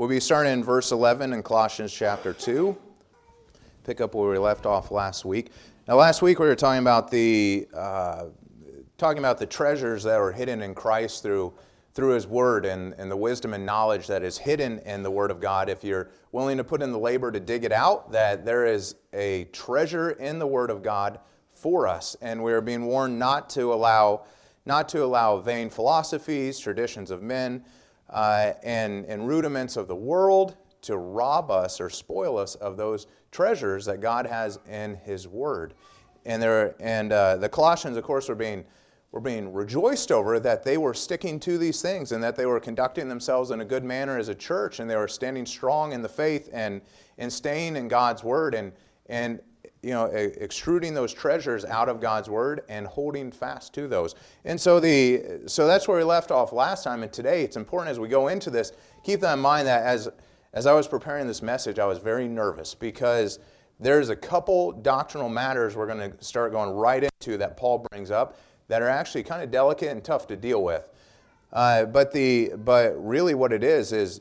We'll be starting in verse 11 in Colossians chapter 2. Pick up where we left off last week. Now, last week we were talking about the uh, talking about the treasures that are hidden in Christ through through His Word and, and the wisdom and knowledge that is hidden in the Word of God. If you're willing to put in the labor to dig it out, that there is a treasure in the Word of God for us, and we are being warned not to allow not to allow vain philosophies, traditions of men uh, and, and rudiments of the world to rob us or spoil us of those treasures that God has in His Word. And, there, and uh, the Colossians, of course, were being, were being rejoiced over that they were sticking to these things and that they were conducting themselves in a good manner as a church and they were standing strong in the faith and, and staying in God's Word. And, and you know, extruding those treasures out of God's word and holding fast to those. And so the so that's where we left off last time. And today it's important as we go into this, keep that in mind that as as I was preparing this message, I was very nervous because there's a couple doctrinal matters we're going to start going right into that Paul brings up that are actually kind of delicate and tough to deal with. Uh, but the but really what it is is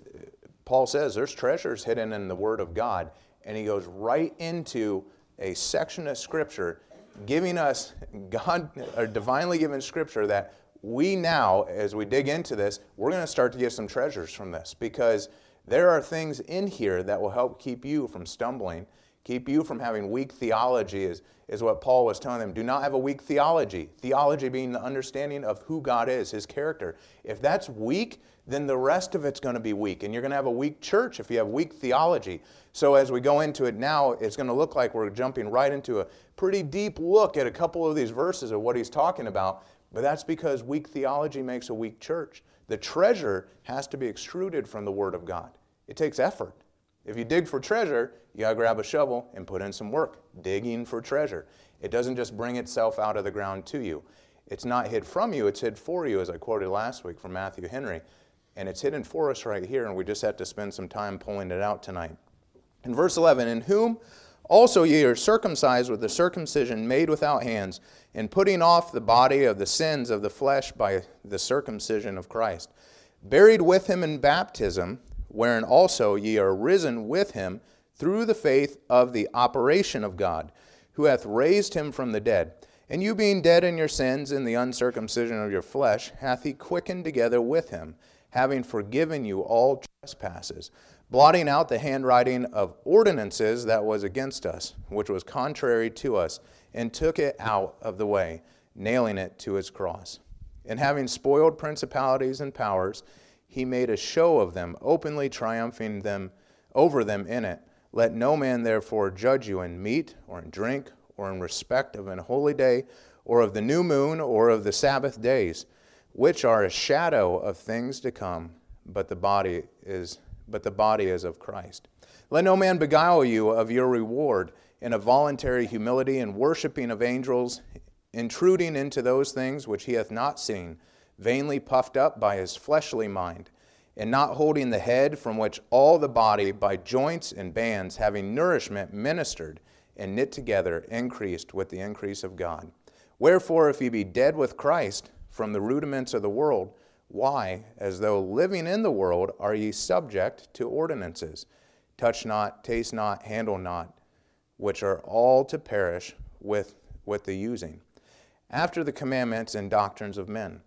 Paul says there's treasures hidden in the Word of God, and he goes right into a section of Scripture giving us God, a divinely given Scripture that we now, as we dig into this, we're going to start to get some treasures from this. Because there are things in here that will help keep you from stumbling, keep you from having weak theology, is, is what Paul was telling them. Do not have a weak theology. Theology being the understanding of who God is, his character. If that's weak, then the rest of it's going to be weak. And you're going to have a weak church if you have weak theology. So as we go into it now, it's going to look like we're jumping right into a pretty deep look at a couple of these verses of what he's talking about. But that's because weak theology makes a weak church. The treasure has to be extruded from the Word of God. It takes effort. If you dig for treasure, you got to grab a shovel and put in some work, digging for treasure. It doesn't just bring itself out of the ground to you. It's not hid from you, it's hid for you, as I quoted last week from Matthew Henry. And it's hidden for us right here, and we just have to spend some time pulling it out tonight. In verse 11, in whom also ye are circumcised with the circumcision made without hands, in putting off the body of the sins of the flesh by the circumcision of Christ, buried with him in baptism, wherein also ye are risen with him through the faith of the operation of God, who hath raised him from the dead. And you being dead in your sins in the uncircumcision of your flesh, hath he quickened together with him having forgiven you all trespasses, blotting out the handwriting of ordinances that was against us, which was contrary to us, and took it out of the way, nailing it to his cross. And having spoiled principalities and powers, he made a show of them, openly triumphing them over them in it. Let no man therefore judge you in meat or in drink or in respect of an holy day or of the new moon or of the Sabbath days which are a shadow of things to come, but the body is but the body is of Christ. Let no man beguile you of your reward in a voluntary humility and worshiping of angels, intruding into those things which he hath not seen, vainly puffed up by his fleshly mind, and not holding the head from which all the body by joints and bands having nourishment ministered and knit together increased with the increase of God. Wherefore, if ye be dead with Christ, from the rudiments of the world. Why, as though living in the world, are ye subject to ordinances? Touch not, taste not, handle not, which are all to perish with, with the using, after the commandments and doctrines of men,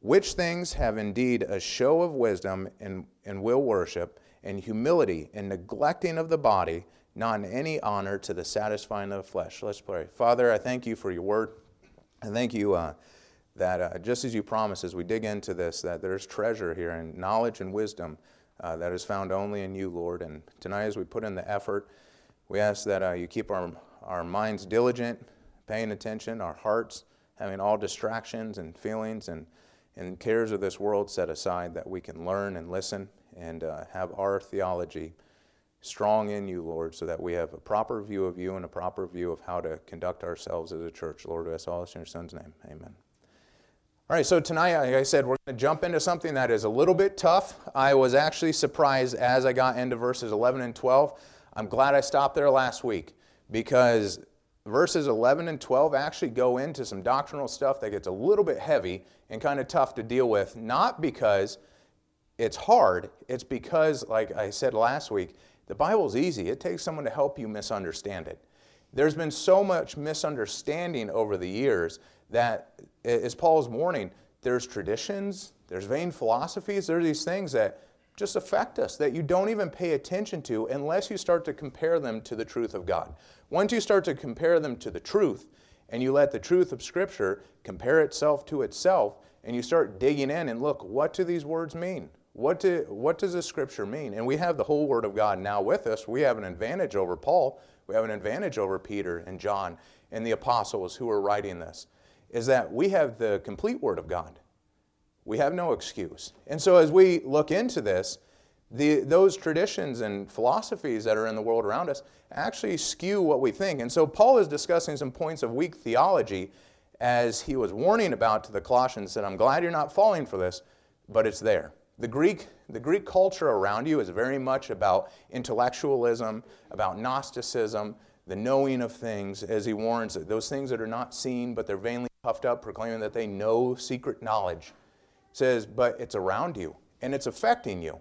which things have indeed a show of wisdom and, and will worship, and humility and neglecting of the body, not in any honor to the satisfying of the flesh. Let's pray. Father, I thank you for your word. I thank you. Uh, that uh, just as you promised, as we dig into this, that there's treasure here and knowledge and wisdom uh, that is found only in you, Lord. And tonight, as we put in the effort, we ask that uh, you keep our, our minds diligent, paying attention, our hearts having all distractions and feelings and, and cares of this world set aside, that we can learn and listen and uh, have our theology strong in you, Lord, so that we have a proper view of you and a proper view of how to conduct ourselves as a church. Lord, we ask all this in your Son's name. Amen. All right, so tonight, like I said, we're going to jump into something that is a little bit tough. I was actually surprised as I got into verses 11 and 12. I'm glad I stopped there last week because verses 11 and 12 actually go into some doctrinal stuff that gets a little bit heavy and kind of tough to deal with, not because it's hard, it's because, like I said last week, the Bible's easy. It takes someone to help you misunderstand it. There's been so much misunderstanding over the years that, as Paul's warning, there's traditions, there's vain philosophies, there are these things that just affect us that you don't even pay attention to unless you start to compare them to the truth of God. Once you start to compare them to the truth, and you let the truth of Scripture compare itself to itself, and you start digging in and look, what do these words mean? What, do, what does the Scripture mean? And we have the whole Word of God now with us. We have an advantage over Paul. We have an advantage over Peter and John and the apostles who are writing this, is that we have the complete Word of God. We have no excuse. And so as we look into this, the, those traditions and philosophies that are in the world around us actually skew what we think. And so Paul is discussing some points of weak theology as he was warning about to the Colossians that I'm glad you're not falling for this, but it's there. The Greek, the Greek culture around you is very much about intellectualism, about Gnosticism, the knowing of things, as he warns those things that are not seen, but they're vainly puffed up, proclaiming that they know secret knowledge. Says, but it's around you and it's affecting you.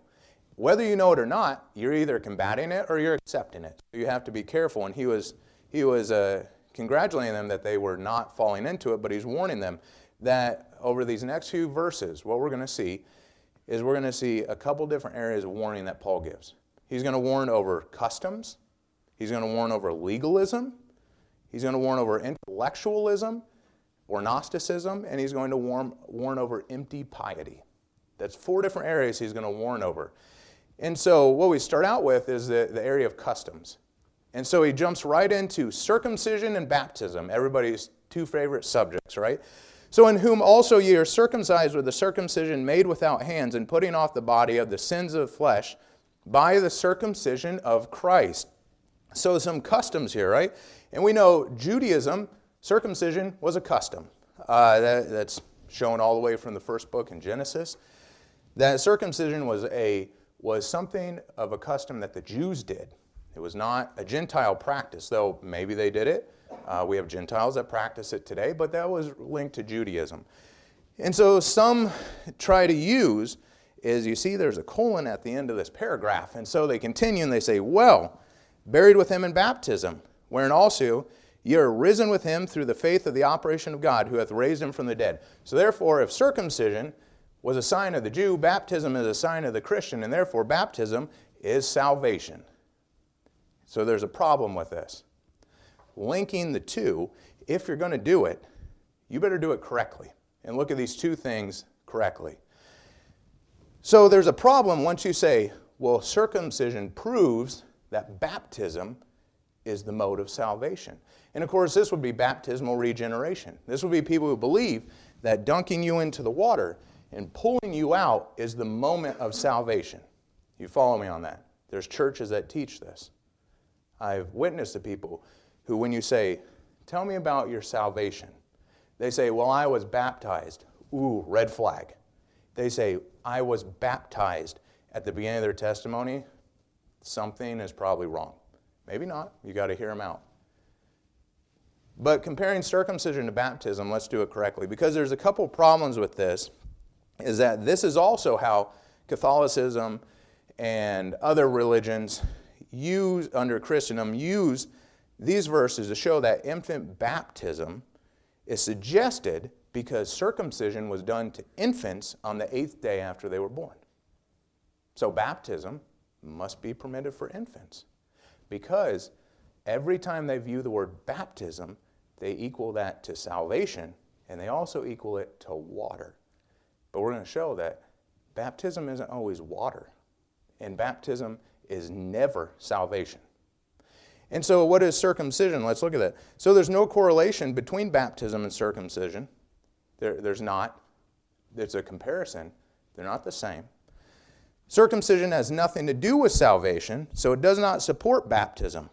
Whether you know it or not, you're either combating it or you're accepting it. You have to be careful. And he was, he was uh, congratulating them that they were not falling into it, but he's warning them that over these next few verses, what we're going to see is we're going to see a couple different areas of warning that Paul gives. He's going to warn over customs, he's going to warn over legalism, he's going to warn over intellectualism or Gnosticism, and he's going to warn, warn over empty piety. That's four different areas he's going to warn over. And so, what we start out with is the, the area of customs. And so, he jumps right into circumcision and baptism, everybody's two favorite subjects, right? So, in whom also ye are circumcised with the circumcision made without hands, and putting off the body of the sins of flesh by the circumcision of Christ. So, some customs here, right? And we know Judaism, circumcision was a custom. Uh, that, that's shown all the way from the first book in Genesis. That circumcision was a was something of a custom that the Jews did. It was not a Gentile practice, though maybe they did it. Uh, we have Gentiles that practice it today, but that was linked to Judaism. And so some try to use is you see there's a colon at the end of this paragraph. And so they continue and they say, Well, buried with him in baptism, wherein also ye are risen with him through the faith of the operation of God, who hath raised him from the dead. So therefore, if circumcision was a sign of the Jew, baptism is a sign of the Christian, and therefore baptism is salvation. So there's a problem with this. Linking the two, if you're going to do it, you better do it correctly and look at these two things correctly. So there's a problem once you say, well, circumcision proves that baptism is the mode of salvation. And of course, this would be baptismal regeneration. This would be people who believe that dunking you into the water and pulling you out is the moment of salvation. You follow me on that? There's churches that teach this. I've witnessed to people who, when you say, Tell me about your salvation, they say, Well, I was baptized. Ooh, red flag. They say, I was baptized at the beginning of their testimony. Something is probably wrong. Maybe not. You got to hear them out. But comparing circumcision to baptism, let's do it correctly because there's a couple problems with this is that this is also how Catholicism and other religions use, under Christendom, use these verses to show that infant baptism is suggested because circumcision was done to infants on the eighth day after they were born. So baptism must be permitted for infants because every time they view the word baptism, they equal that to salvation and they also equal it to water. But we're going to show that baptism isn't always water, and baptism is never salvation. And so, what is circumcision? Let's look at that. So, there's no correlation between baptism and circumcision. There, there's not. There's a comparison. They're not the same. Circumcision has nothing to do with salvation, so it does not support baptism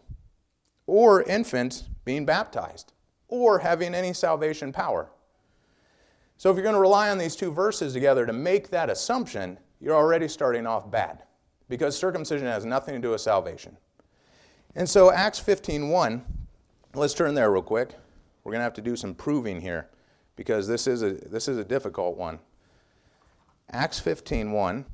or infants being baptized or having any salvation power. So if you're going to rely on these two verses together to make that assumption, you're already starting off bad because circumcision has nothing to do with salvation. And so Acts 15:1, let's turn there real quick. We're going to have to do some proving here because this is a this is a difficult one. Acts 15:1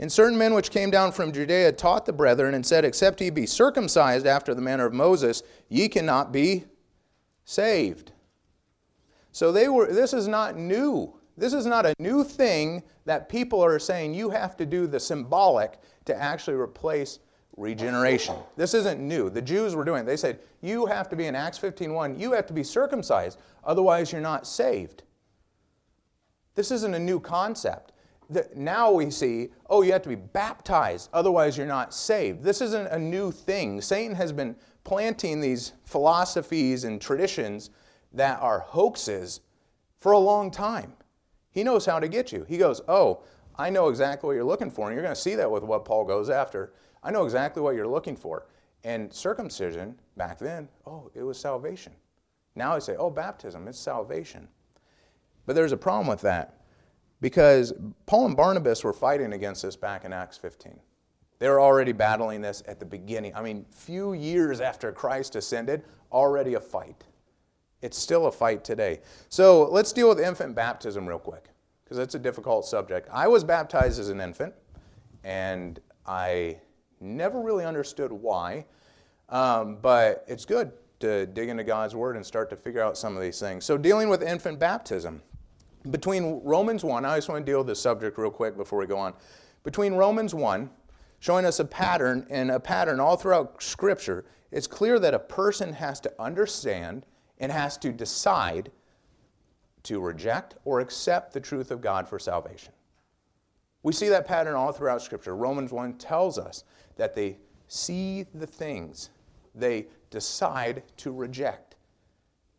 And certain men which came down from Judea taught the brethren and said, Except ye be circumcised after the manner of Moses, ye cannot be saved. So they were, this is not new. This is not a new thing that people are saying you have to do the symbolic to actually replace regeneration. This isn't new. The Jews were doing it. They said, you have to be in Acts 15:1, you have to be circumcised, otherwise you're not saved. This isn't a new concept. Now we see, oh, you have to be baptized, otherwise you're not saved. This isn't a new thing. Satan has been planting these philosophies and traditions that are hoaxes for a long time. He knows how to get you. He goes, Oh, I know exactly what you're looking for. And you're going to see that with what Paul goes after. I know exactly what you're looking for. And circumcision, back then, oh, it was salvation. Now I say, oh, baptism, it's salvation. But there's a problem with that because Paul and Barnabas were fighting against this back in Acts 15. They were already battling this at the beginning. I mean, few years after Christ ascended, already a fight. It's still a fight today. So let's deal with infant baptism real quick, because it's a difficult subject. I was baptized as an infant, and I never really understood why, um, but it's good to dig into God's Word and start to figure out some of these things. So, dealing with infant baptism. Between Romans 1, I just want to deal with this subject real quick before we go on. Between Romans 1, showing us a pattern and a pattern all throughout Scripture, it's clear that a person has to understand and has to decide to reject or accept the truth of God for salvation. We see that pattern all throughout Scripture. Romans 1 tells us that they see the things they decide to reject.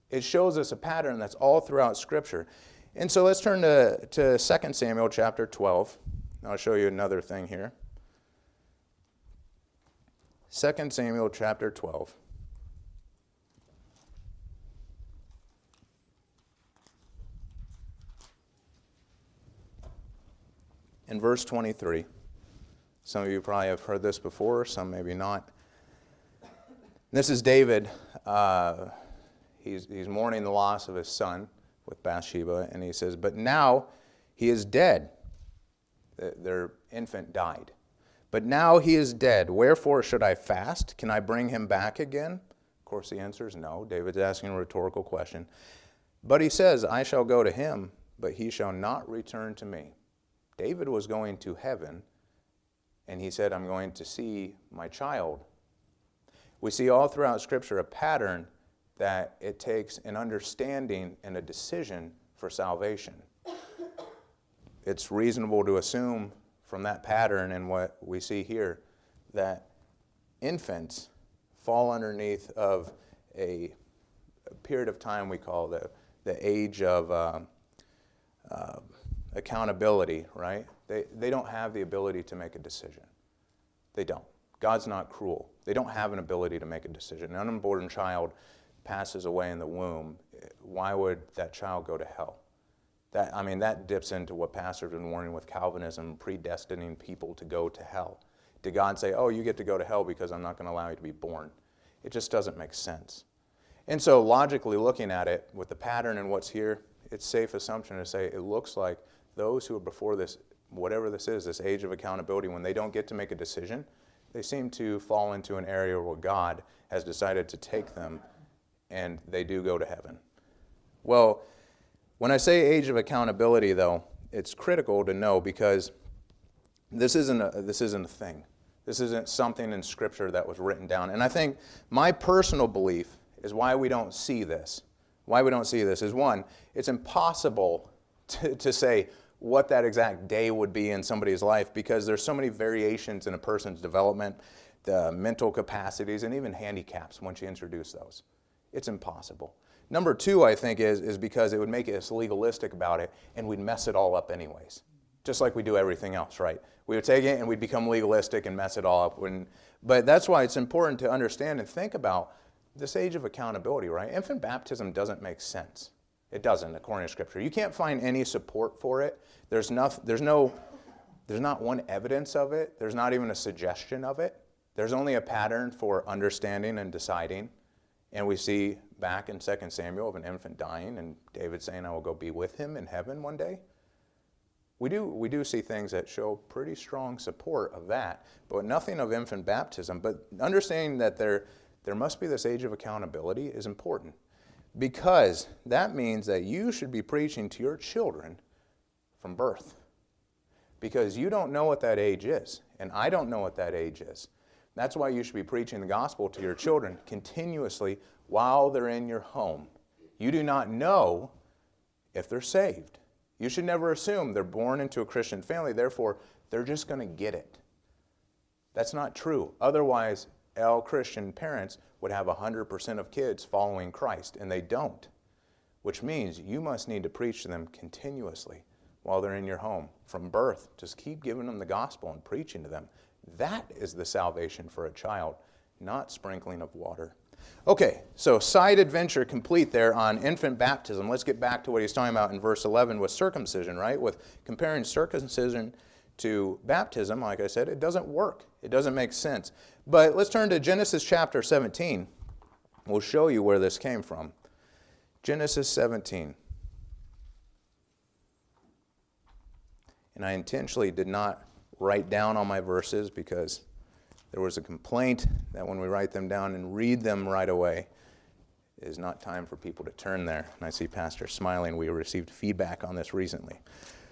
It shows us a pattern that's all throughout Scripture. And so let's turn to, to 2 Samuel chapter 12. I'll show you another thing here. 2 Samuel chapter 12. in verse 23. Some of you probably have heard this before, some maybe not. This is David. Uh, he's, he's mourning the loss of his son with Bathsheba, and he says, But now he is dead. Their infant died. But now he is dead. Wherefore should I fast? Can I bring him back again? Of course, the answer is no. David's asking a rhetorical question. But he says, I shall go to him, but he shall not return to me. David was going to heaven, and he said, I'm going to see my child. We see all throughout Scripture a pattern that it takes an understanding and a decision for salvation. It's reasonable to assume from that pattern and what we see here that infants fall underneath of a, period of time we call the, the age of uh, uh, accountability, right? They, they don't have the ability to make a decision. They don't. God's not cruel. They don't have an ability to make a decision. An unborn child passes away in the womb. Why would that child go to hell? That, I mean, that dips into what pastors have been warning with Calvinism, predestining people to go to hell. Did God say, oh, you get to go to hell because I'm not going to allow you to be born? It just doesn't make sense. And so, logically looking at it, with the pattern and what's here, it's safe assumption to say it looks like those who are before this, whatever this is, this age of accountability, when they don't get to make a decision, they seem to fall into an area where God has decided to take them and they do go to heaven. Well, when I say age of accountability, though, it's critical to know because this isn't a, this isn't a thing. This isn't something in Scripture that was written down. And I think my personal belief is why we don't see this. Why we don't see this is one, it's impossible to, to say, what that exact day would be in somebody's life because there's so many variations in a person's development, the mental capacities, and even handicaps once you introduce those. It's impossible. Number two, I think, is, is because it would make us legalistic about it and we'd mess it all up anyways. Just like we do everything else, right? We would take it and we'd become legalistic and mess it all up. When, but that's why it's important to understand and think about this age of accountability, right? Infant baptism doesn't make sense. It doesn't, according to Scripture. You can't find any support for it. There's, no, there's, no, there's not one evidence of it. There's not even a suggestion of it. There's only a pattern for understanding and deciding. And we see back in 2 Samuel of an infant dying and David saying, I will go be with him in heaven one day. We do, we do see things that show pretty strong support of that, but nothing of infant baptism. But understanding that there, there must be this age of accountability is important because that means that you should be preaching to your children from birth because you don't know what that age is, and I don't know what that age is. That's why you should be preaching the gospel to your children continuously while they're in your home. You do not know if they're saved. You should never assume they're born into a Christian family, therefore, they're just going to get it. That's not true. Otherwise, all Christian parents would have 100% of kids following Christ, and they don't, which means you must need to preach to them continuously while they're in your home from birth. Just keep giving them the gospel and preaching to them. That is the salvation for a child, not sprinkling of water. Okay, so side adventure complete there on infant baptism. Let's get back to what he's talking about in verse 11 with circumcision, right? With comparing circumcision to baptism, like I said, it doesn't work. It doesn't make sense. But let's turn to Genesis chapter 17. We'll show you where this came from. Genesis 17. And I intentionally did not write down all my verses because there was a complaint that when we write them down and read them right away, it is not time for people to turn there. And I see Pastor smiling. We received feedback on this recently.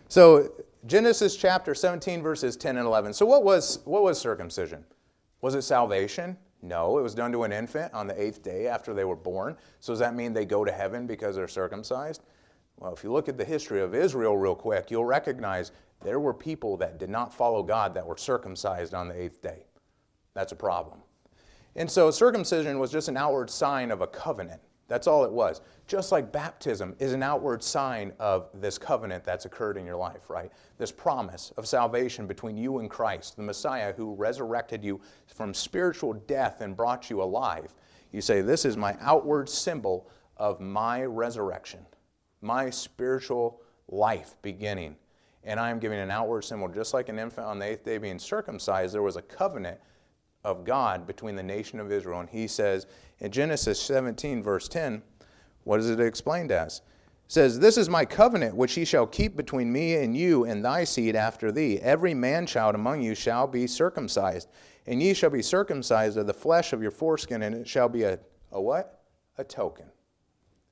So, Genesis chapter 17, verses 10 and 11. So, what was, what was circumcision? Was it salvation? No, it was done to an infant on the eighth day after they were born. So, does that mean they go to heaven because they're circumcised? Well, if you look at the history of Israel real quick, you'll recognize there were people that did not follow God that were circumcised on the eighth day. That's a problem. And so circumcision was just an outward sign of a covenant. That's all it was. Just like baptism is an outward sign of this covenant that's occurred in your life, right? This promise of salvation between you and Christ, the Messiah who resurrected you from spiritual death and brought you alive. You say, This is my outward symbol of my resurrection, my spiritual life beginning and I am giving an outward symbol, just like an infant on the eighth day being circumcised, there was a covenant of God between the nation of Israel. And he says in Genesis 17, verse 10, what is it explained as? It says, This is my covenant which he shall keep between me and you and thy seed after thee. Every man child among you shall be circumcised, and ye shall be circumcised of the flesh of your foreskin, and it shall be a, a what? A token.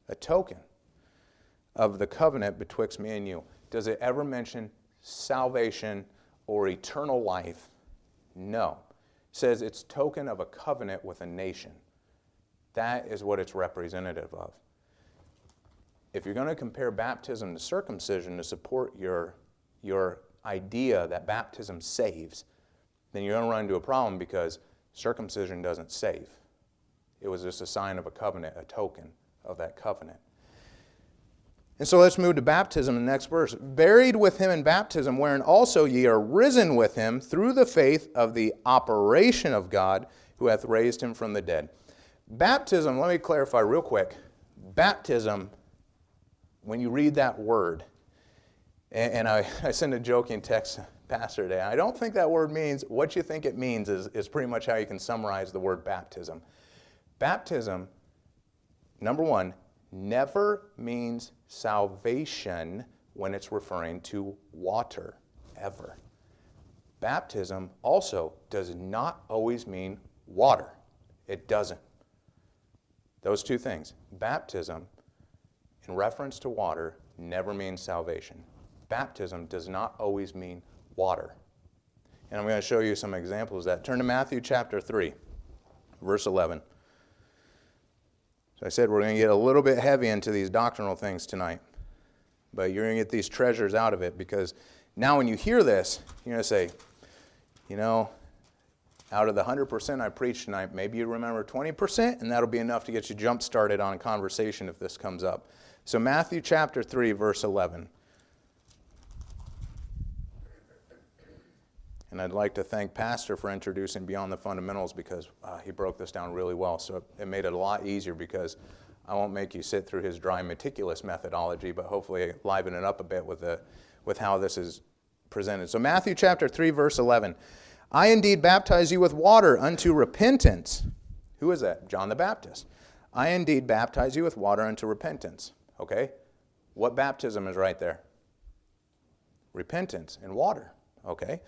A token of the covenant betwixt me and you does it ever mention salvation or eternal life? No. It says it's token of a covenant with a nation. That is what it's representative of. If you're going to compare baptism to circumcision to support your, your idea that baptism saves, then you're going to run into a problem because circumcision doesn't save. It was just a sign of a covenant, a token of that covenant. And so let's move to baptism in the next verse. Buried with him in baptism, wherein also ye are risen with him through the faith of the operation of God who hath raised him from the dead. Baptism, let me clarify real quick. Baptism, when you read that word, and, I, I sent a joking text pastor today. I don't think that word means what you think it means is, is pretty much how you can summarize the word baptism. Baptism, number one, never means salvation when it's referring to water, ever. Baptism also does not always mean water. It doesn't. Those two things. Baptism, in reference to water, never means salvation. Baptism does not always mean water. And I'm going to show you some examples of that. Turn to Matthew chapter 3, verse 11. So I said we're going to get a little bit heavy into these doctrinal things tonight, but you're going to get these treasures out of it because now when you hear this, you're going to say, you know, out of the 100% I preached tonight, maybe you remember 20%, and that'll be enough to get you jump started on a conversation if this comes up. So, Matthew chapter 3, verse 11. And I'd like to thank Pastor for introducing Beyond the Fundamentals because uh, he broke this down really well. So it made it a lot easier because I won't make you sit through his dry, meticulous methodology, but hopefully liven it up a bit with, the, with how this is presented. So, Matthew chapter 3, verse 11. I indeed baptize you with water unto repentance. Who is that? John the Baptist. I indeed baptize you with water unto repentance. Okay? What baptism is right there? repentance and water. Okay?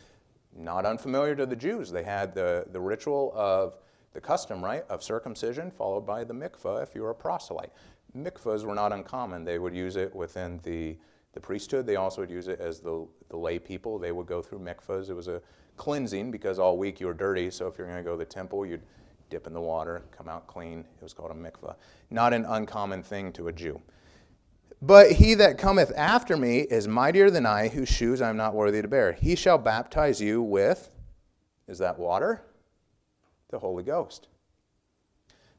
Not unfamiliar to the Jews. They had the, the ritual of the custom, right, of circumcision, followed by the mikvah if you were a proselyte. Mikvahs were not uncommon. They would use it within the, the priesthood. They also would use it as the, the lay people. They would go through mikvahs. It was a cleansing because all week you were dirty. So if you're going to go to the temple, you'd dip in the water, come out clean. It was called a mikvah. Not an uncommon thing to a Jew. But he that cometh after me is mightier than I, whose shoes I am not worthy to bear. He shall baptize you with, is that water? The Holy Ghost.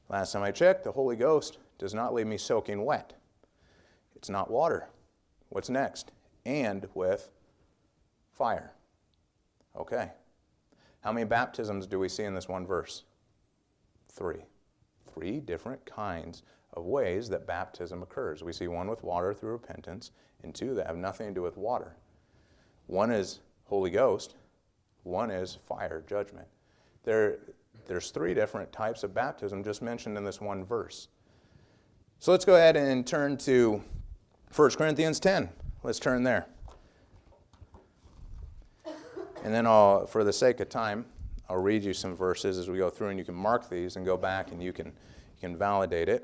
Last time I checked, the Holy Ghost does not leave me soaking wet. It's not water. What's next? And with fire. Okay. How many baptisms do we see in this one verse? Three. Three different kinds of ways that baptism occurs. We see one with water through repentance, and two that have nothing to do with water. One is Holy Ghost, one is fire, judgment. There, there's three different types of baptism just mentioned in this one verse. So let's go ahead and turn to 1 Corinthians 10. Let's turn there. And then I'll, for the sake of time, I'll read you some verses as we go through, and you can mark these and go back and you can, you can validate it.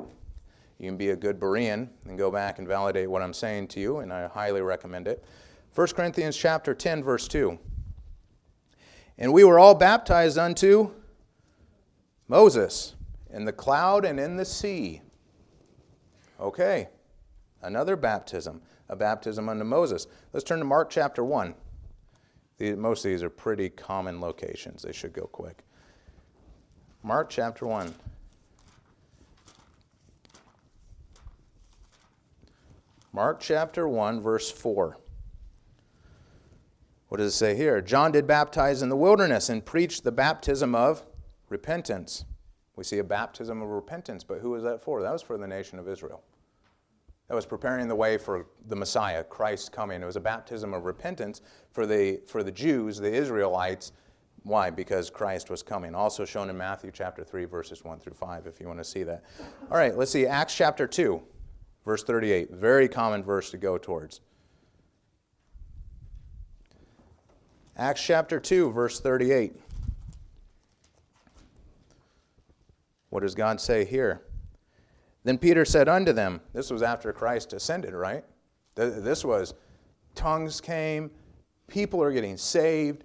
You can be a good Berean and go back and validate what I'm saying to you, and I highly recommend it. 1 Corinthians chapter 10, verse 2. And we were all baptized unto Moses in the cloud and in the sea. Okay, another baptism, a baptism unto Moses. Let's turn to Mark chapter 1. most of these are pretty common locations. They should go quick. Mark chapter 1. Mark chapter 1, verse 4. What does it say here? John did baptize in the wilderness and preached the baptism of repentance. We see a baptism of repentance, but who was that for? That was for the nation of Israel. That was preparing the way for the Messiah, Christ coming. It was a baptism of repentance for the, for the Jews, the Israelites. Why? Because Christ was coming. Also shown in Matthew chapter 3, verses 1 through 5, if you want to see that. All right, let's see. Acts chapter 2. Verse 38, very common verse to go towards. Acts chapter 2, verse 38. What does God say here? Then Peter said unto them, This was after Christ ascended, right? This was, tongues came, people are getting saved,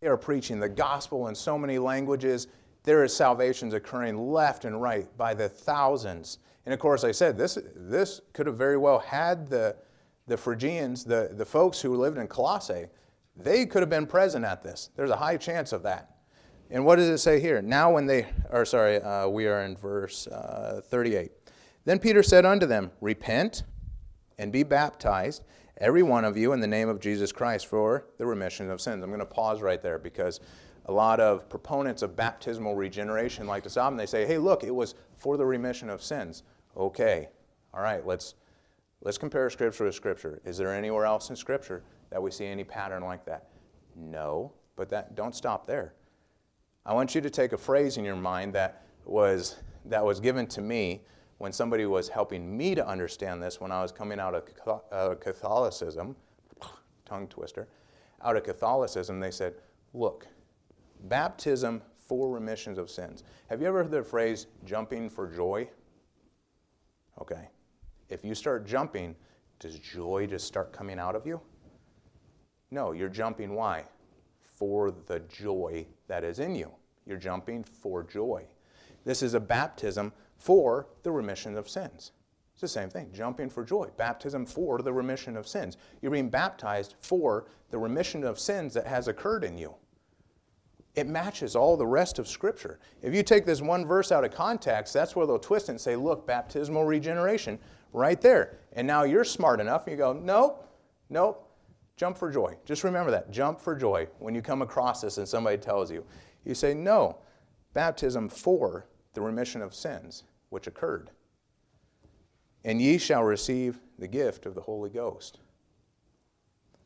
they are preaching the gospel in so many languages. There is salvations occurring left and right by the thousands. And of course, I said this, this could have very well had the, the Phrygians, the, the folks who lived in Colossae, they could have been present at this. There's a high chance of that. And what does it say here? Now, when they, or sorry, uh, we are in verse uh, 38. Then Peter said unto them, Repent and be baptized, every one of you, in the name of Jesus Christ for the remission of sins. I'm going to pause right there because a lot of proponents of baptismal regeneration like to stop and they say, hey, look, it was for the remission of sins. Okay, all right, let's, let's compare Scripture with Scripture. Is there anywhere else in Scripture that we see any pattern like that? No, but that, don't stop there. I want you to take a phrase in your mind that was, that was given to me when somebody was helping me to understand this when I was coming out of uh, Catholicism, tongue twister, out of Catholicism, they said, look, Baptism for remissions of sins. Have you ever heard the phrase jumping for joy? Okay. If you start jumping, does joy just start coming out of you? No, you're jumping why? For the joy that is in you. You're jumping for joy. This is a baptism for the remission of sins. It's the same thing, jumping for joy. Baptism for the remission of sins. You're being baptized for the remission of sins that has occurred in you it matches all the rest of Scripture. If you take this one verse out of context, that's where they'll twist it and say, look, baptismal regeneration, right there. And now you're smart enough, and you go, nope, nope, jump for joy. Just remember that, jump for joy when you come across this and somebody tells you. You say, no, baptism for the remission of sins, which occurred. And ye shall receive the gift of the Holy Ghost.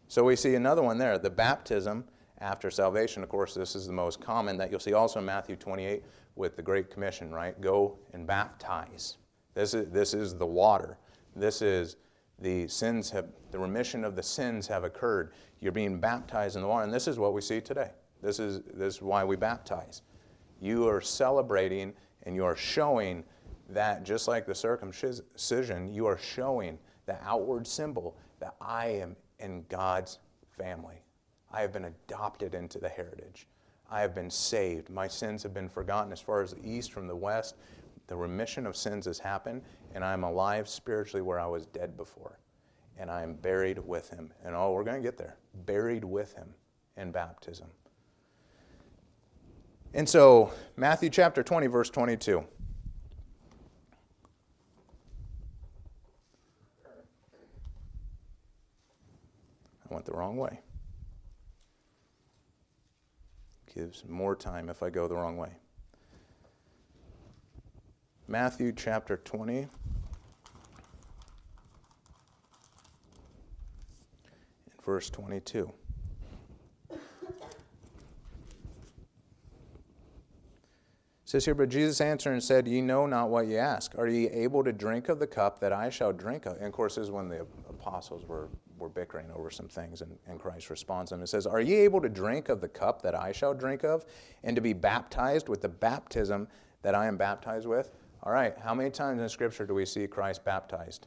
So we see another one there, the baptism after salvation. Of course, this is the most common that you'll see also in Matthew 28 with the Great Commission, right? Go and baptize. This is, this is the water. This is the sins have, the remission of the sins have occurred. You're being baptized in the water. And this is what we see today. This is, this is why we baptize. You are celebrating and you are showing that, just like the circumcision, you are showing the outward symbol that I am in God's family. I have been adopted into the heritage. I have been saved. My sins have been forgotten as far as the east from the west. The remission of sins has happened, and I am alive spiritually where I was dead before. And I am buried with him. And oh, we're going to get there. Buried with him in baptism. And so, Matthew chapter 20, verse 22. I went the wrong way. Gives more time if I go the wrong way. Matthew chapter 20. Verse 22. says here, but Jesus answered and said, Ye know not what ye ask. Are ye able to drink of the cup that I shall drink of? And of course, this is when the apostles were, were bickering over some things, and, and Christ responds to them and says, Are ye able to drink of the cup that I shall drink of, and to be baptized with the baptism that I am baptized with? All right, how many times in Scripture do we see Christ baptized?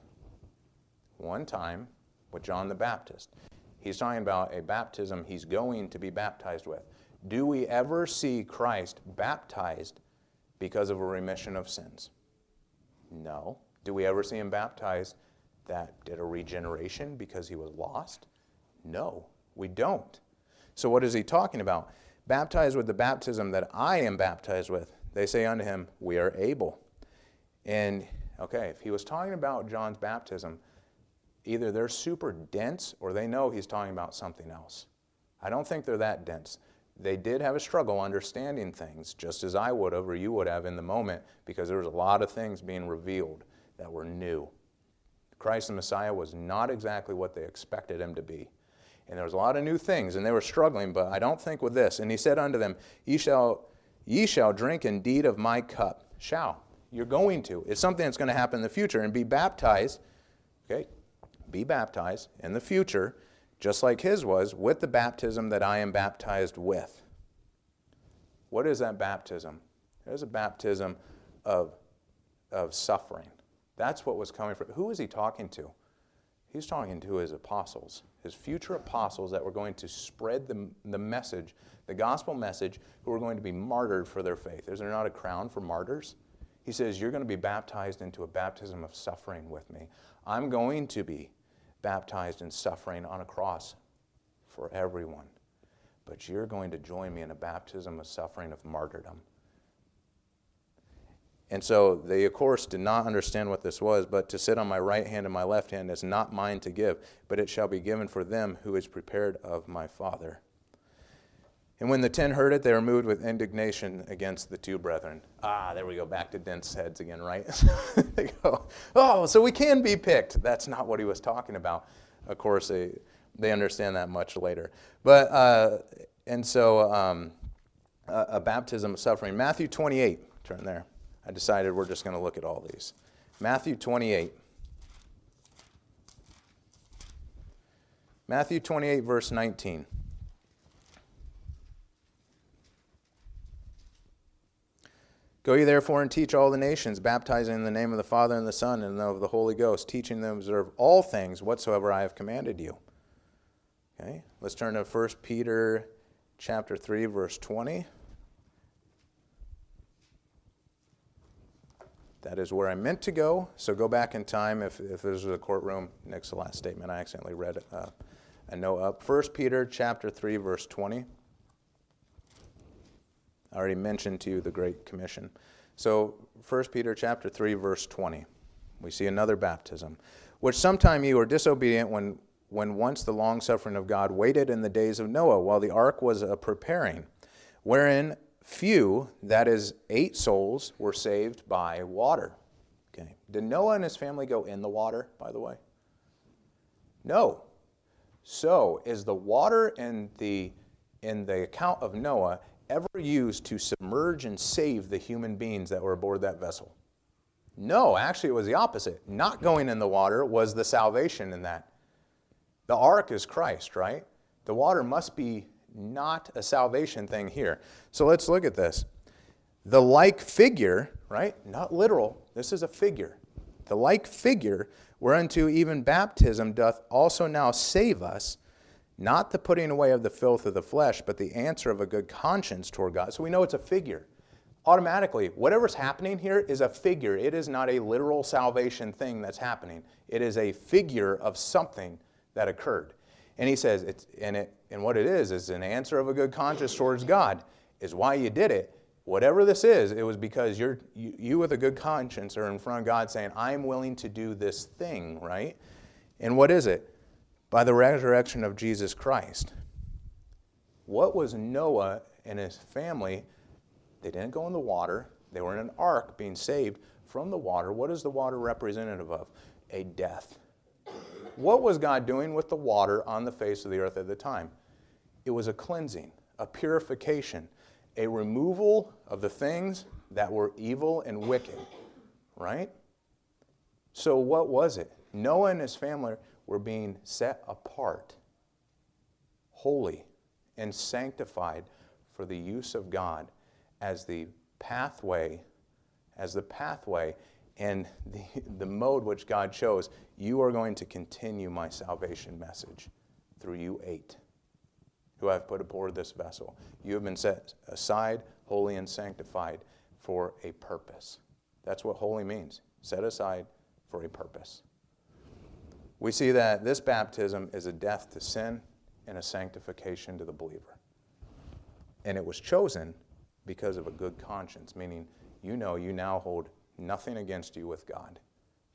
One time with John the Baptist. He's talking about a baptism he's going to be baptized with. Do we ever see Christ baptized because of a remission of sins? No. Do we ever see him baptized that did a regeneration because he was lost? No, we don't. So, what is he talking about? Baptized with the baptism that I am baptized with. They say unto him, We are able. And, okay, if he was talking about John's baptism, either they're super dense or they know he's talking about something else. I don't think they're that dense they did have a struggle understanding things, just as I would have or you would have in the moment, because there was a lot of things being revealed that were new. Christ the Messiah was not exactly what they expected him to be. And there was a lot of new things, and they were struggling, but I don't think with this. And he said unto them, Ye shall, ye shall drink indeed of my cup. Shall. You're going to. It's something that's going to happen in the future. And be baptized, okay? Be baptized in the future just like his was, with the baptism that I am baptized with. What is that baptism? It is a baptism of, of suffering. That's what was coming from. Who is he talking to? He's talking to his apostles, his future apostles that were going to spread the, the message, the gospel message, who were going to be martyred for their faith. Is there not a crown for martyrs? He says, You're going to be baptized into a baptism of suffering with me. I'm going to be baptized in suffering on a cross for everyone. But you're going to join me in a baptism of suffering of martyrdom. And so they, of course, did not understand what this was, but to sit on my right hand and my left hand is not mine to give, but it shall be given for them who is prepared of my Father. And when the ten heard it, they were moved with indignation against the two brethren. Ah, there we go, back to dense heads again, right? they go, oh, so we can be picked. That's not what he was talking about. Of course, they, they understand that much later. But, uh, and so, um, a, a baptism of suffering. Matthew 28, turn there. I decided we're just going to look at all these. Matthew 28. Matthew 28, verse 19. Go ye therefore and teach all the nations, baptizing in the name of the Father and the Son and of the Holy Ghost, teaching them to observe all things whatsoever I have commanded you. Okay, let's turn to 1 Peter chapter 3, verse 20. That is where I meant to go. So go back in time. If, if there's a courtroom next to the last statement, I accidentally read uh, a note up. 1 Peter chapter 3, verse 20. I already mentioned to you the Great Commission. So 1 Peter chapter 3, verse 20. We see another baptism. Which sometime you were disobedient when, when once the long suffering of God waited in the days of Noah, while the ark was a preparing, wherein few, that is, eight souls, were saved by water. Okay. Did Noah and his family go in the water, by the way? No. So is the water in the in the account of Noah ever used to submerge and save the human beings that were aboard that vessel? No, actually, it was the opposite. Not going in the water was the salvation in that. The ark is Christ, right? The water must be not a salvation thing here. So let's look at this. The like figure, right? Not literal, this is a figure. The like figure, whereunto even baptism doth also now save us, not the putting away of the filth of the flesh, but the answer of a good conscience toward God. So we know it's a figure automatically, whatever's happening here is a figure. It is not a literal salvation thing that's happening. It is a figure of something that occurred. And he says, it's, and, it, and what it is, is an answer of a good conscience towards God, is why you did it. Whatever this is, it was because you're, you, you with a good conscience are in front of God saying, I'm willing to do this thing, right? And what is it? By the resurrection of Jesus Christ. What was Noah and his family they didn't go in the water, they were in an ark being saved from the water. What is the water representative of? A death. What was God doing with the water on the face of the earth at the time? It was a cleansing, a purification, a removal of the things that were evil and wicked, right? So, what was it? Noah and his family were being set apart, holy, and sanctified for the use of God as the pathway, as the pathway and the, the mode which God chose, you are going to continue my salvation message through you eight, who I've put aboard this vessel. You have been set aside, holy, and sanctified for a purpose. That's what holy means set aside for a purpose. We see that this baptism is a death to sin and a sanctification to the believer. And it was chosen because of a good conscience, meaning you know you now hold nothing against you with God.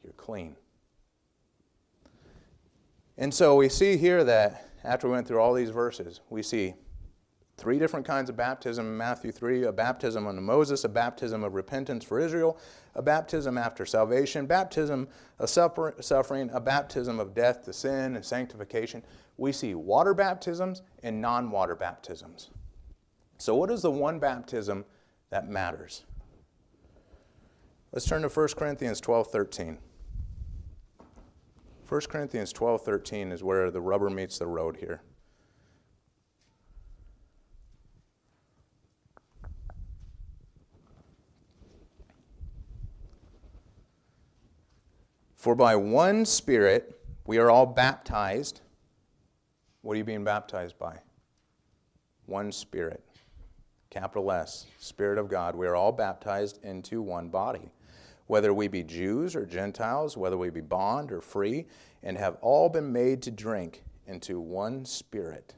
You're clean. And so we see here that after we went through all these verses, we see three different kinds of baptism in Matthew 3 a baptism under Moses, a baptism of repentance for Israel, a baptism after salvation, baptism of suffering, a baptism of death to sin and sanctification. We see water baptisms and non water baptisms. So, what is the one baptism that matters? Let's turn to 1 Corinthians 12 13. 1 Corinthians 12 13 is where the rubber meets the road here. For by one Spirit we are all baptized. What are you being baptized by? One Spirit capital S, Spirit of God, we are all baptized into one body, whether we be Jews or Gentiles, whether we be bond or free, and have all been made to drink into one Spirit.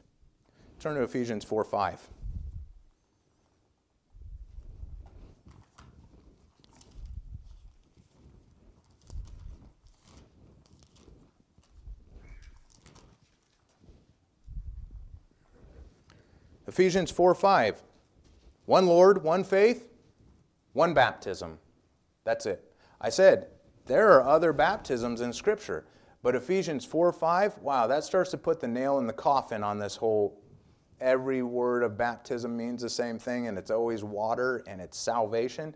Turn to Ephesians 4 5. Ephesians 4 5. One Lord, one faith, one baptism. That's it. I said, there are other baptisms in Scripture, but Ephesians 4 5, wow, that starts to put the nail in the coffin on this whole every word of baptism means the same thing and it's always water and it's salvation.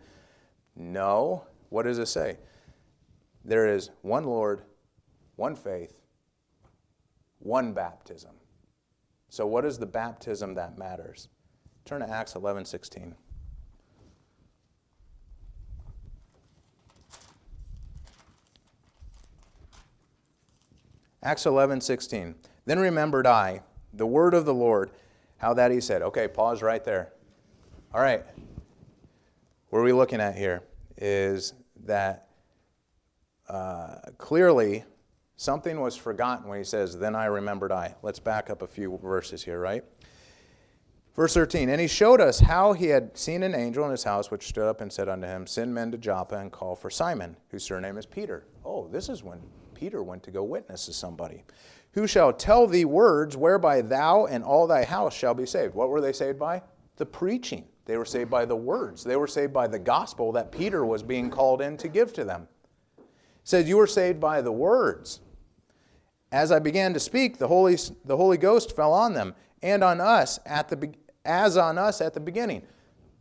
No. What does it say? There is one Lord, one faith, one baptism. So, what is the baptism that matters? Turn to Acts 11 16. Acts 11 16. Then remembered I the word of the Lord, how that he said. Okay, pause right there. All right. What are we looking at here? Is that uh, clearly something was forgotten when he says, Then I remembered I. Let's back up a few verses here, right? Verse 13, and he showed us how he had seen an angel in his house, which stood up and said unto him, Send men to Joppa and call for Simon, whose surname is Peter. Oh, this is when Peter went to go witness to somebody. Who shall tell thee words whereby thou and all thy house shall be saved? What were they saved by? The preaching. They were saved by the words. They were saved by the gospel that Peter was being called in to give to them. It says, You were saved by the words. As I began to speak, the Holy, the Holy Ghost fell on them and on us at the as on us at the beginning.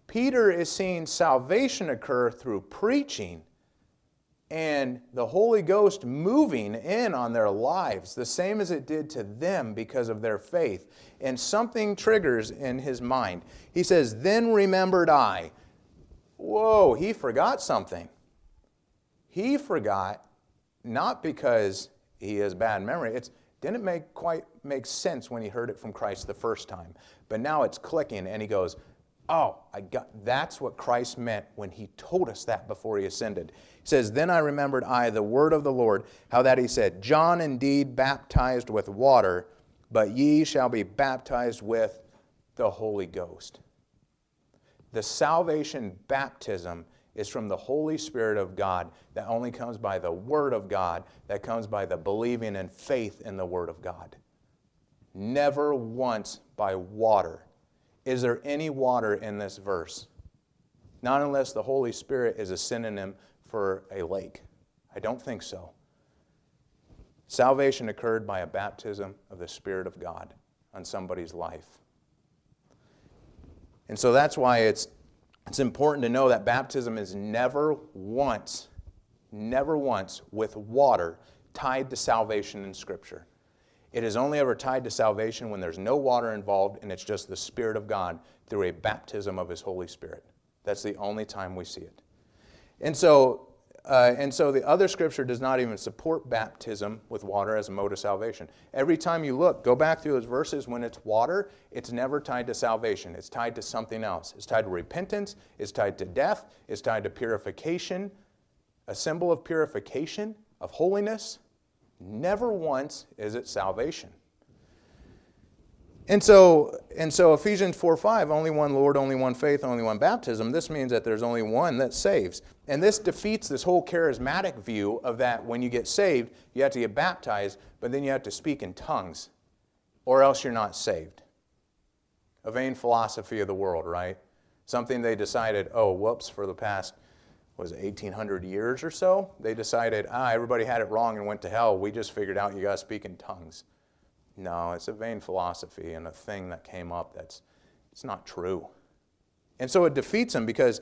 Peter is seeing salvation occur through preaching, and the Holy Ghost moving in on their lives, the same as it did to them because of their faith. And something triggers in his mind. He says, Then remembered I. Whoa, he forgot something. He forgot not because he has bad memory. It didn't make quite make sense when he heard it from Christ the first time. But now it's clicking and he goes, Oh, I got that's what Christ meant when he told us that before he ascended. He says, Then I remembered I the word of the Lord, how that he said, John indeed baptized with water, but ye shall be baptized with the Holy Ghost. The salvation baptism is from the Holy Spirit of God that only comes by the Word of God, that comes by the believing and faith in the Word of God. Never once by water. Is there any water in this verse? Not unless the Holy Spirit is a synonym for a lake. I don't think so. Salvation occurred by a baptism of the Spirit of God on somebody's life. And so that's why it's it's important to know that baptism is never once, never once with water tied to salvation in Scripture. It is only ever tied to salvation when there's no water involved and it's just the Spirit of God through a baptism of His Holy Spirit. That's the only time we see it. And so uh, and so the other scripture does not even support baptism with water as a mode of salvation. Every time you look, go back through those verses, when it's water, it's never tied to salvation. It's tied to something else. It's tied to repentance, it's tied to death, it's tied to purification, a symbol of purification, of holiness. Never once is it salvation. And so, and so Ephesians 4 5, only one Lord, only one faith, only one baptism. This means that there's only one that saves. And this defeats this whole charismatic view of that when you get saved, you have to get baptized, but then you have to speak in tongues, or else you're not saved. A vain philosophy of the world, right? Something they decided, oh, whoops, for the past, was it 1800 years or so? They decided, ah, everybody had it wrong and went to hell. We just figured out you got to speak in tongues. No, it's a vain philosophy and a thing that came up that's it's not true. And so it defeats them because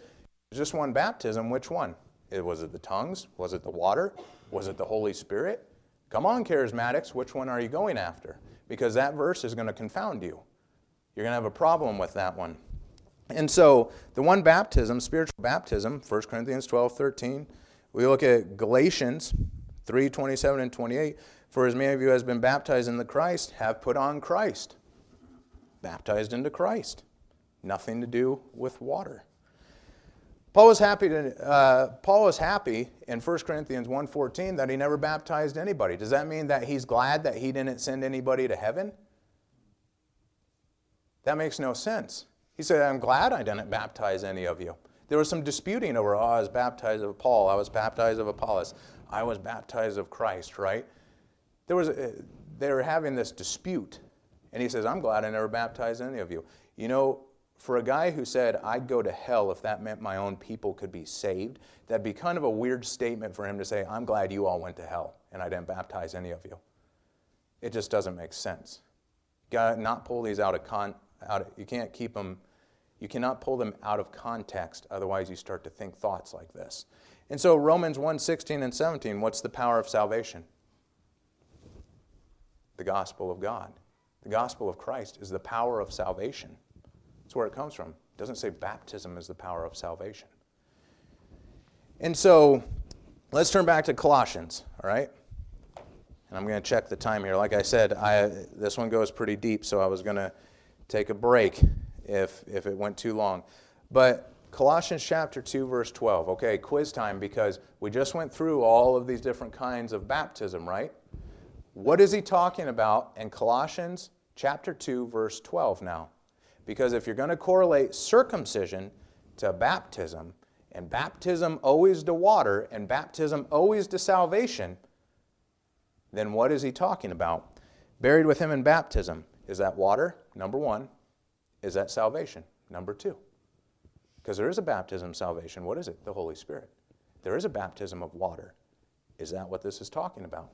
just one baptism, which one? It, was it the tongues? Was it the water? Was it the Holy Spirit? Come on, charismatics, which one are you going after? Because that verse is going to confound you. You're going to have a problem with that one. And so the one baptism, spiritual baptism, 1 Corinthians 12, 13, we look at Galatians 3, 27 and 28. For as many of you as been baptized in the Christ have put on Christ. Baptized into Christ. Nothing to do with water. Paul was happy to, uh, Paul was happy in 1 Corinthians 1.14 that he never baptized anybody. Does that mean that he's glad that he didn't send anybody to heaven? That makes no sense. He said, I'm glad I didn't baptize any of you. There was some disputing over, oh, I was baptized of Paul, I was baptized of Apollos, I was baptized of Christ, right? There was a, they were having this dispute. And he says, I'm glad I never baptized any of you. You know, for a guy who said, I'd go to hell if that meant my own people could be saved, that'd be kind of a weird statement for him to say, I'm glad you all went to hell and I didn't baptize any of you. It just doesn't make sense. You gotta not pull these out of con, out of, you can't keep them, you cannot pull them out of context, otherwise you start to think thoughts like this. And so Romans 1, 16 and 17, what's the power of salvation? the gospel of God. The gospel of Christ is the power of salvation. That's where it comes from. It doesn't say baptism is the power of salvation. And so let's turn back to Colossians, all right? And I'm going to check the time here. Like I said, I, this one goes pretty deep, so I was going to take a break if, if it went too long. But Colossians chapter 2, verse 12. Okay, quiz time because we just went through all of these different kinds of baptism, right? What is he talking about in Colossians chapter 2 verse 12 now? Because if you're going to correlate circumcision to baptism, and baptism always to water, and baptism always to salvation, then what is he talking about? Buried with him in baptism. Is that water? Number one. Is that salvation? Number two. Because there is a baptism salvation. What is it? The Holy Spirit. There is a baptism of water. Is that what this is talking about?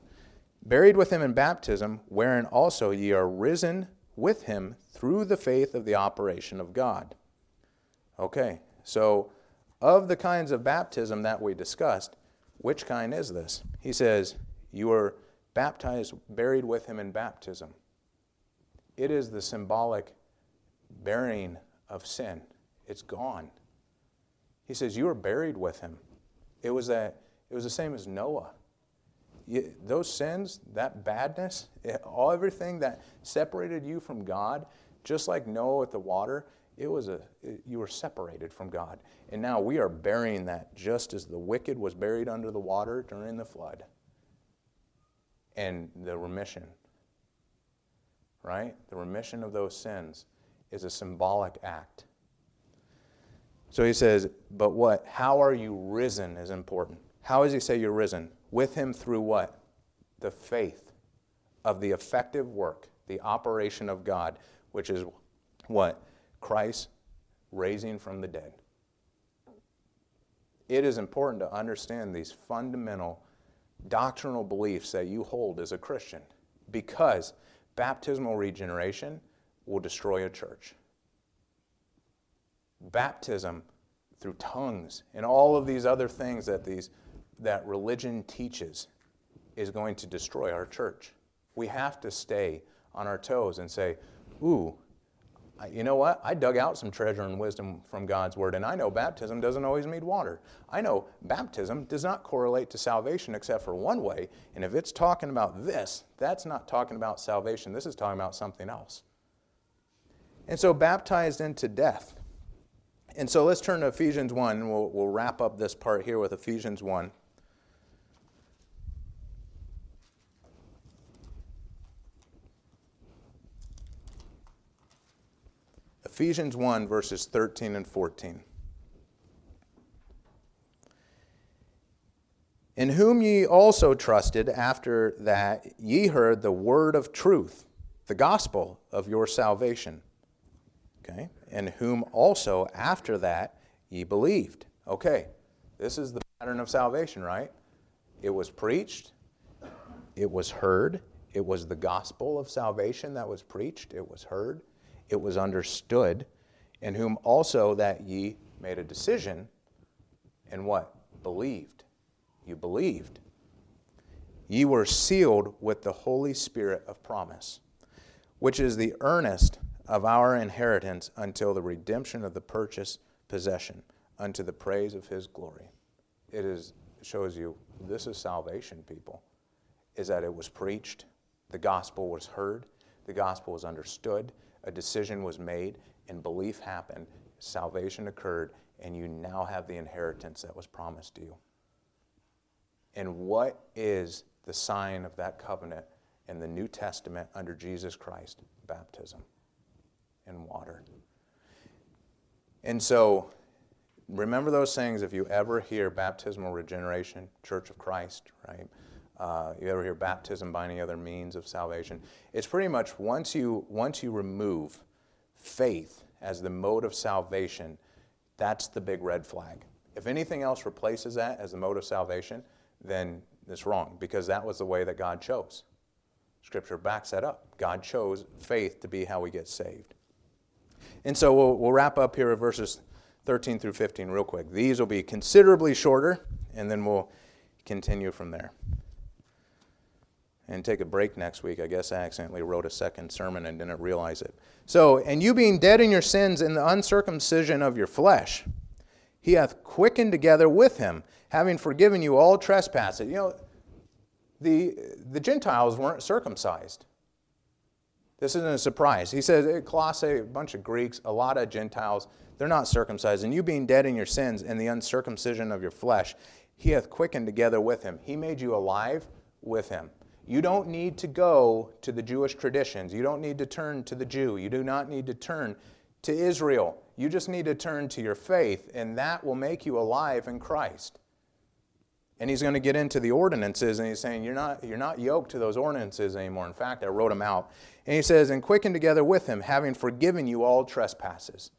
buried with him in baptism, wherein also ye are risen with him through the faith of the operation of God. Okay, so of the kinds of baptism that we discussed, Which kind is this? He says, You are baptized, buried with him in baptism. It is the symbolic burying of sin. It's gone. He says, You are buried with him. It was, a, it was the same as Noah. You, those sins, that badness, all everything that separated you from God, just like Noah at the water, it was a it, you were separated from God. And now we are burying that just as the wicked was buried under the water during the flood. And the remission, right? The remission of those sins is a symbolic act. So he says, but what? How are you risen is important. How does he say you're risen? With him through what? The faith of the effective work, the operation of God, which is what? Christ raising from the dead. It is important to understand these fundamental doctrinal beliefs that you hold as a Christian because baptismal regeneration will destroy a church. Baptism through tongues and all of these other things that these that religion teaches is going to destroy our church. We have to stay on our toes and say, "Ooh, you know what? I dug out some treasure and wisdom from God's word, and I know baptism doesn't always mean water. I know baptism does not correlate to salvation except for one way, and if it's talking about this, that's not talking about salvation. This is talking about something else. And so, baptized into death. And so, let's turn to Ephesians 1, and we'll, we'll wrap up this part here with Ephesians 1. Ephesians 1, verses 13 and 14. In whom ye also trusted after that ye heard the word of truth, the gospel of your salvation. Okay? In whom also after that ye believed. Okay, this is the pattern of salvation, right? It was preached, it was heard, it was the gospel of salvation that was preached, it was heard, it was understood, in whom also that ye made a decision and what? Believed. You believed. Ye were sealed with the Holy Spirit of promise, which is the earnest of our inheritance until the redemption of the purchased possession, unto the praise of his glory. It is shows you this is salvation, people. Is that it was preached, the gospel was heard, the gospel was understood, a decision was made and belief happened, salvation occurred, and you now have the inheritance that was promised to you. And what is the sign of that covenant in the New Testament under Jesus Christ? Baptism in water. And so, remember those things if you ever hear baptismal regeneration, Church of Christ, right? Uh, you ever hear baptism by any other means of salvation? It's pretty much once you, once you remove faith as the mode of salvation, that's the big red flag. If anything else replaces that as the mode of salvation, then it's wrong because that was the way that God chose. Scripture backs that up. God chose faith to be how we get saved. And so we'll, we'll wrap up here at verses 13 through 15 real quick. These will be considerably shorter, and then we'll continue from there and take a break next week. I guess I accidentally wrote a second sermon and didn't realize it. So, and you being dead in your sins in the uncircumcision of your flesh, he hath quickened together with him, having forgiven you all trespasses. You know, the, the Gentiles weren't circumcised. This isn't a surprise. He says, Colossae, a bunch of Greeks, a lot of Gentiles, they're not circumcised. And you being dead in your sins and the uncircumcision of your flesh, he hath quickened together with him. He made you alive with him. You don't need to go to the Jewish traditions. You don't need to turn to the Jew. You do not need to turn to Israel. You just need to turn to your faith, and that will make you alive in Christ. And he's going to get into the ordinances, and he's saying, You're not, you're not yoked to those ordinances anymore. In fact, I wrote them out. And he says, And quicken together with him, having forgiven you all trespasses.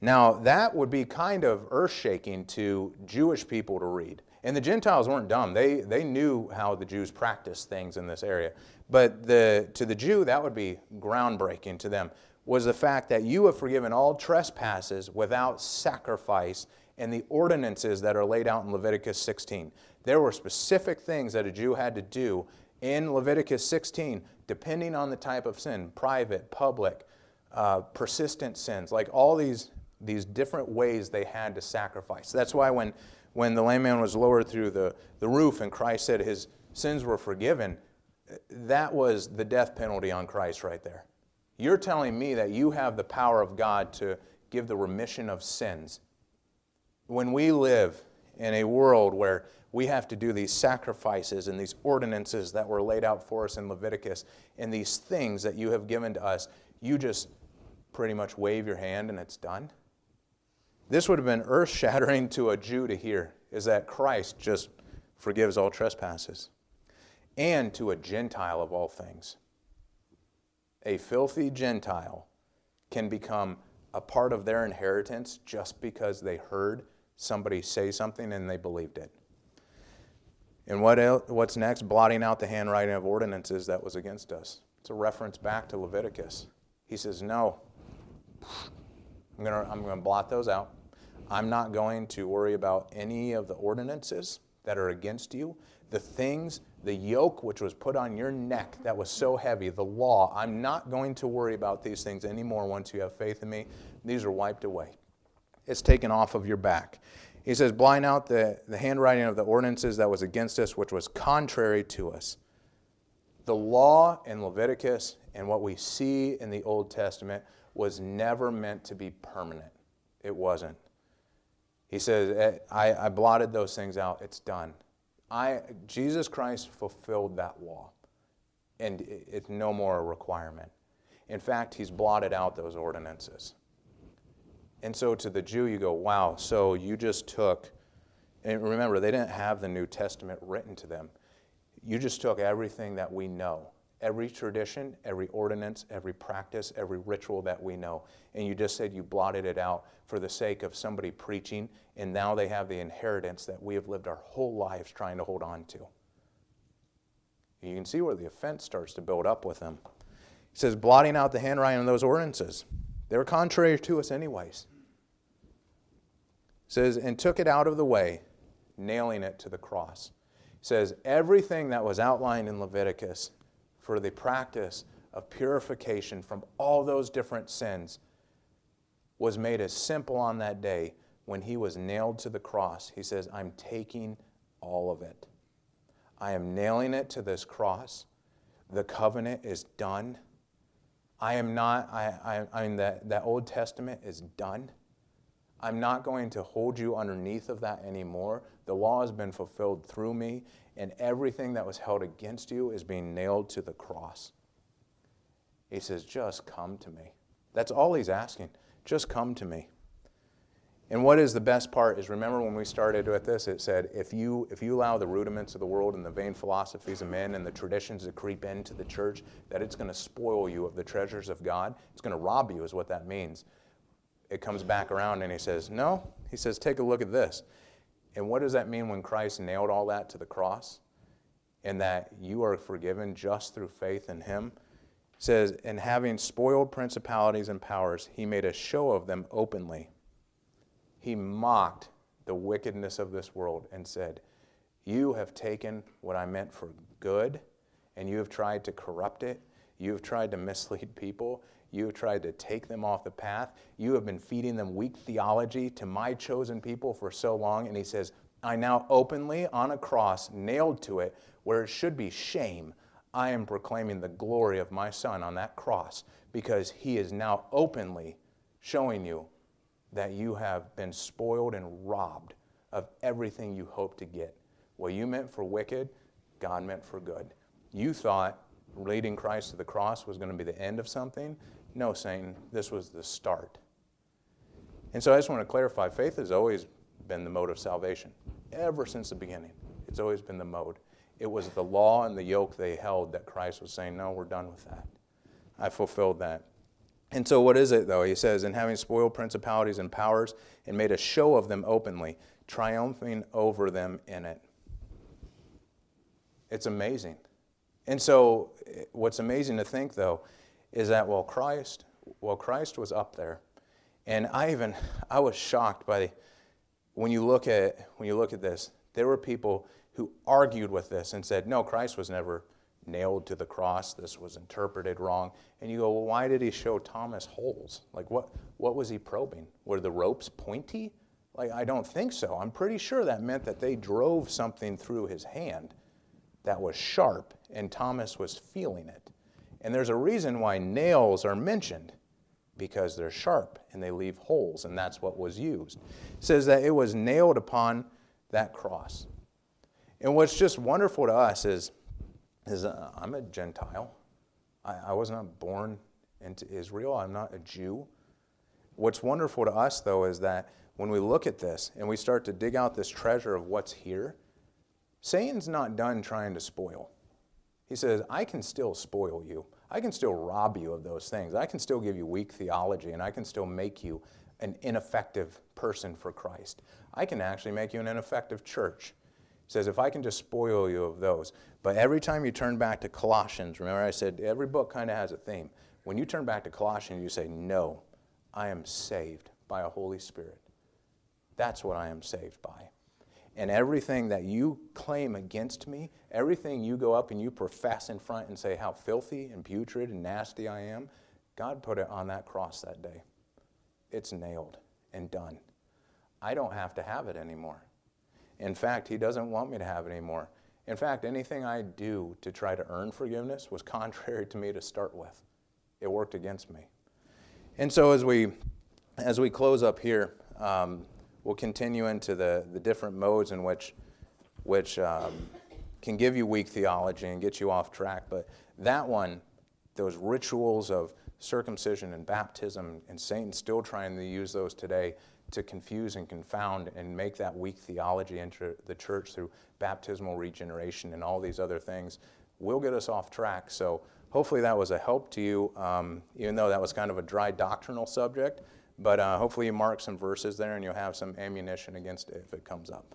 Now, that would be kind of earth shaking to Jewish people to read. And the Gentiles weren't dumb. They, they knew how the Jews practiced things in this area. But the, to the Jew, that would be groundbreaking to them, was the fact that you have forgiven all trespasses without sacrifice and the ordinances that are laid out in Leviticus 16. There were specific things that a Jew had to do in Leviticus 16, depending on the type of sin private, public, uh, persistent sins, like all these, these different ways they had to sacrifice. That's why when, when the lame man was lowered through the, the roof and Christ said his sins were forgiven, that was the death penalty on Christ right there. You're telling me that you have the power of God to give the remission of sins. When we live in a world where we have to do these sacrifices and these ordinances that were laid out for us in Leviticus and these things that you have given to us, you just pretty much wave your hand and it's done. This would have been earth shattering to a Jew to hear is that Christ just forgives all trespasses. And to a Gentile of all things. A filthy Gentile can become a part of their inheritance just because they heard somebody say something and they believed it. And what what's next? Blotting out the handwriting of ordinances that was against us. It's a reference back to Leviticus. He says, No, I'm going to I'm going to blot those out. I'm not going to worry about any of the ordinances that are against you. The things, the yoke which was put on your neck that was so heavy, the law, I'm not going to worry about these things anymore once you have faith in me. These are wiped away. It's taken off of your back. He says, blind out the, the handwriting of the ordinances that was against us, which was contrary to us. The law in Leviticus and what we see in the Old Testament was never meant to be permanent. It wasn't. He says, eh, I, I blotted those things out. It's done. I, Jesus Christ fulfilled that law, and it's no more a requirement. In fact, he's blotted out those ordinances. And so to the Jew, you go, wow, so you just took, and remember, they didn't have the New Testament written to them. You just took everything that we know, every tradition, every ordinance, every practice, every ritual that we know, and you just said you blotted it out for the sake of somebody preaching, and now they have the inheritance that we have lived our whole lives trying to hold on to. You can see where the offense starts to build up with them. He says, blotting out the handwriting of those ordinances. They were contrary to us, anyways. It says, and took it out of the way, nailing it to the cross. It says, everything that was outlined in Leviticus for the practice of purification from all those different sins was made as simple on that day when he was nailed to the cross. He says, I'm taking all of it. I am nailing it to this cross. The covenant is done. I am not, I, I, I mean, that, that Old Testament is done. I'm not going to hold you underneath of that anymore. The law has been fulfilled through me, and everything that was held against you is being nailed to the cross. He says, Just come to me. That's all he's asking. Just come to me. And what is the best part is remember when we started with this, it said, if you, if you allow the rudiments of the world and the vain philosophies of men and the traditions to creep into the church, that it's going to spoil you of the treasures of God. It's going to rob you, is what that means. It comes back around and he says, No. He says, Take a look at this. And what does that mean when Christ nailed all that to the cross? And that you are forgiven just through faith in him? Says, And having spoiled principalities and powers, he made a show of them openly he mocked the wickedness of this world and said, You have taken what I meant for good, and you have tried to corrupt it. You have tried to mislead people. You have tried to take them off the path. You have been feeding them weak theology to my chosen people for so long. And he says, I now openly on a cross, nailed to it, where it should be shame, I am proclaiming the glory of my Son on that cross because he is now openly showing you that you have been spoiled and robbed of everything you hoped to get. What you meant for wicked, God meant for good. You thought leading Christ to the cross was going to be the end of something. No, Satan, this was the start. And so I just want to clarify faith has always been the mode of salvation, ever since the beginning. It's always been the mode. It was the law and the yoke they held that Christ was saying, No, we're done with that. I fulfilled that. And so, what is it, though? He says, And having spoiled principalities and powers, and made a show of them openly, triumphing over them in it. It's amazing. And so, eh, what's amazing to think, though, is that while Christ, while Christ was up there, and I even, I was shocked by the, when you look at when you look at this, there were people who argued with this and said, "No, Christ was never nailed to the cross. This was interpreted wrong." And you go, "Well, why did he show Thomas holes? Like what what was he probing? Were the ropes pointy?" Like I don't think so. I'm pretty sure that meant that they drove something through his hand that was sharp and Thomas was feeling it. And there's a reason why nails are mentioned because they're sharp and they leave holes, and that's what was used. It says that it was nailed upon that cross. And what's just wonderful to us is, is uh, I'm a Gentile. I, I was not born into Israel, I'm not a Jew. What's wonderful to us, though, is that when we look at this and we start to dig out this treasure of what's here, Satan's not done trying to spoil. He says, I can still spoil you. I can still rob you of those things. I can still give you weak theology, and I can still make you an ineffective person for Christ. I can actually make you an ineffective church. Says, if I can just spoil you of those. But every time you turn back to Colossians, remember I said every book kind of has a theme. When you turn back to Colossians, you say, No, I am saved by a Holy Spirit. That's what I am saved by. And everything that you claim against me, everything you go up and you profess in front and say how filthy and putrid and nasty I am, God put it on that cross that day. It's nailed and done. I don't have to have it anymore. In fact, He doesn't want me to have anymore. In fact, anything I do to try to earn forgiveness was contrary to me to start with. It worked against me. And so as we as we close up here, um, we'll continue into the, the different modes in which, which um, can give you weak theology and get you off track. But that one, those rituals of circumcision and baptism, and Satan still trying to use those today to confuse and confound and make that weak theology enter the church through baptismal regeneration and all these other things, will get us off track. So hopefully that was a help to you, um, even though that was kind of a dry doctrinal subject. But uh, hopefully you mark some verses there and you'll have some ammunition against it if it comes up.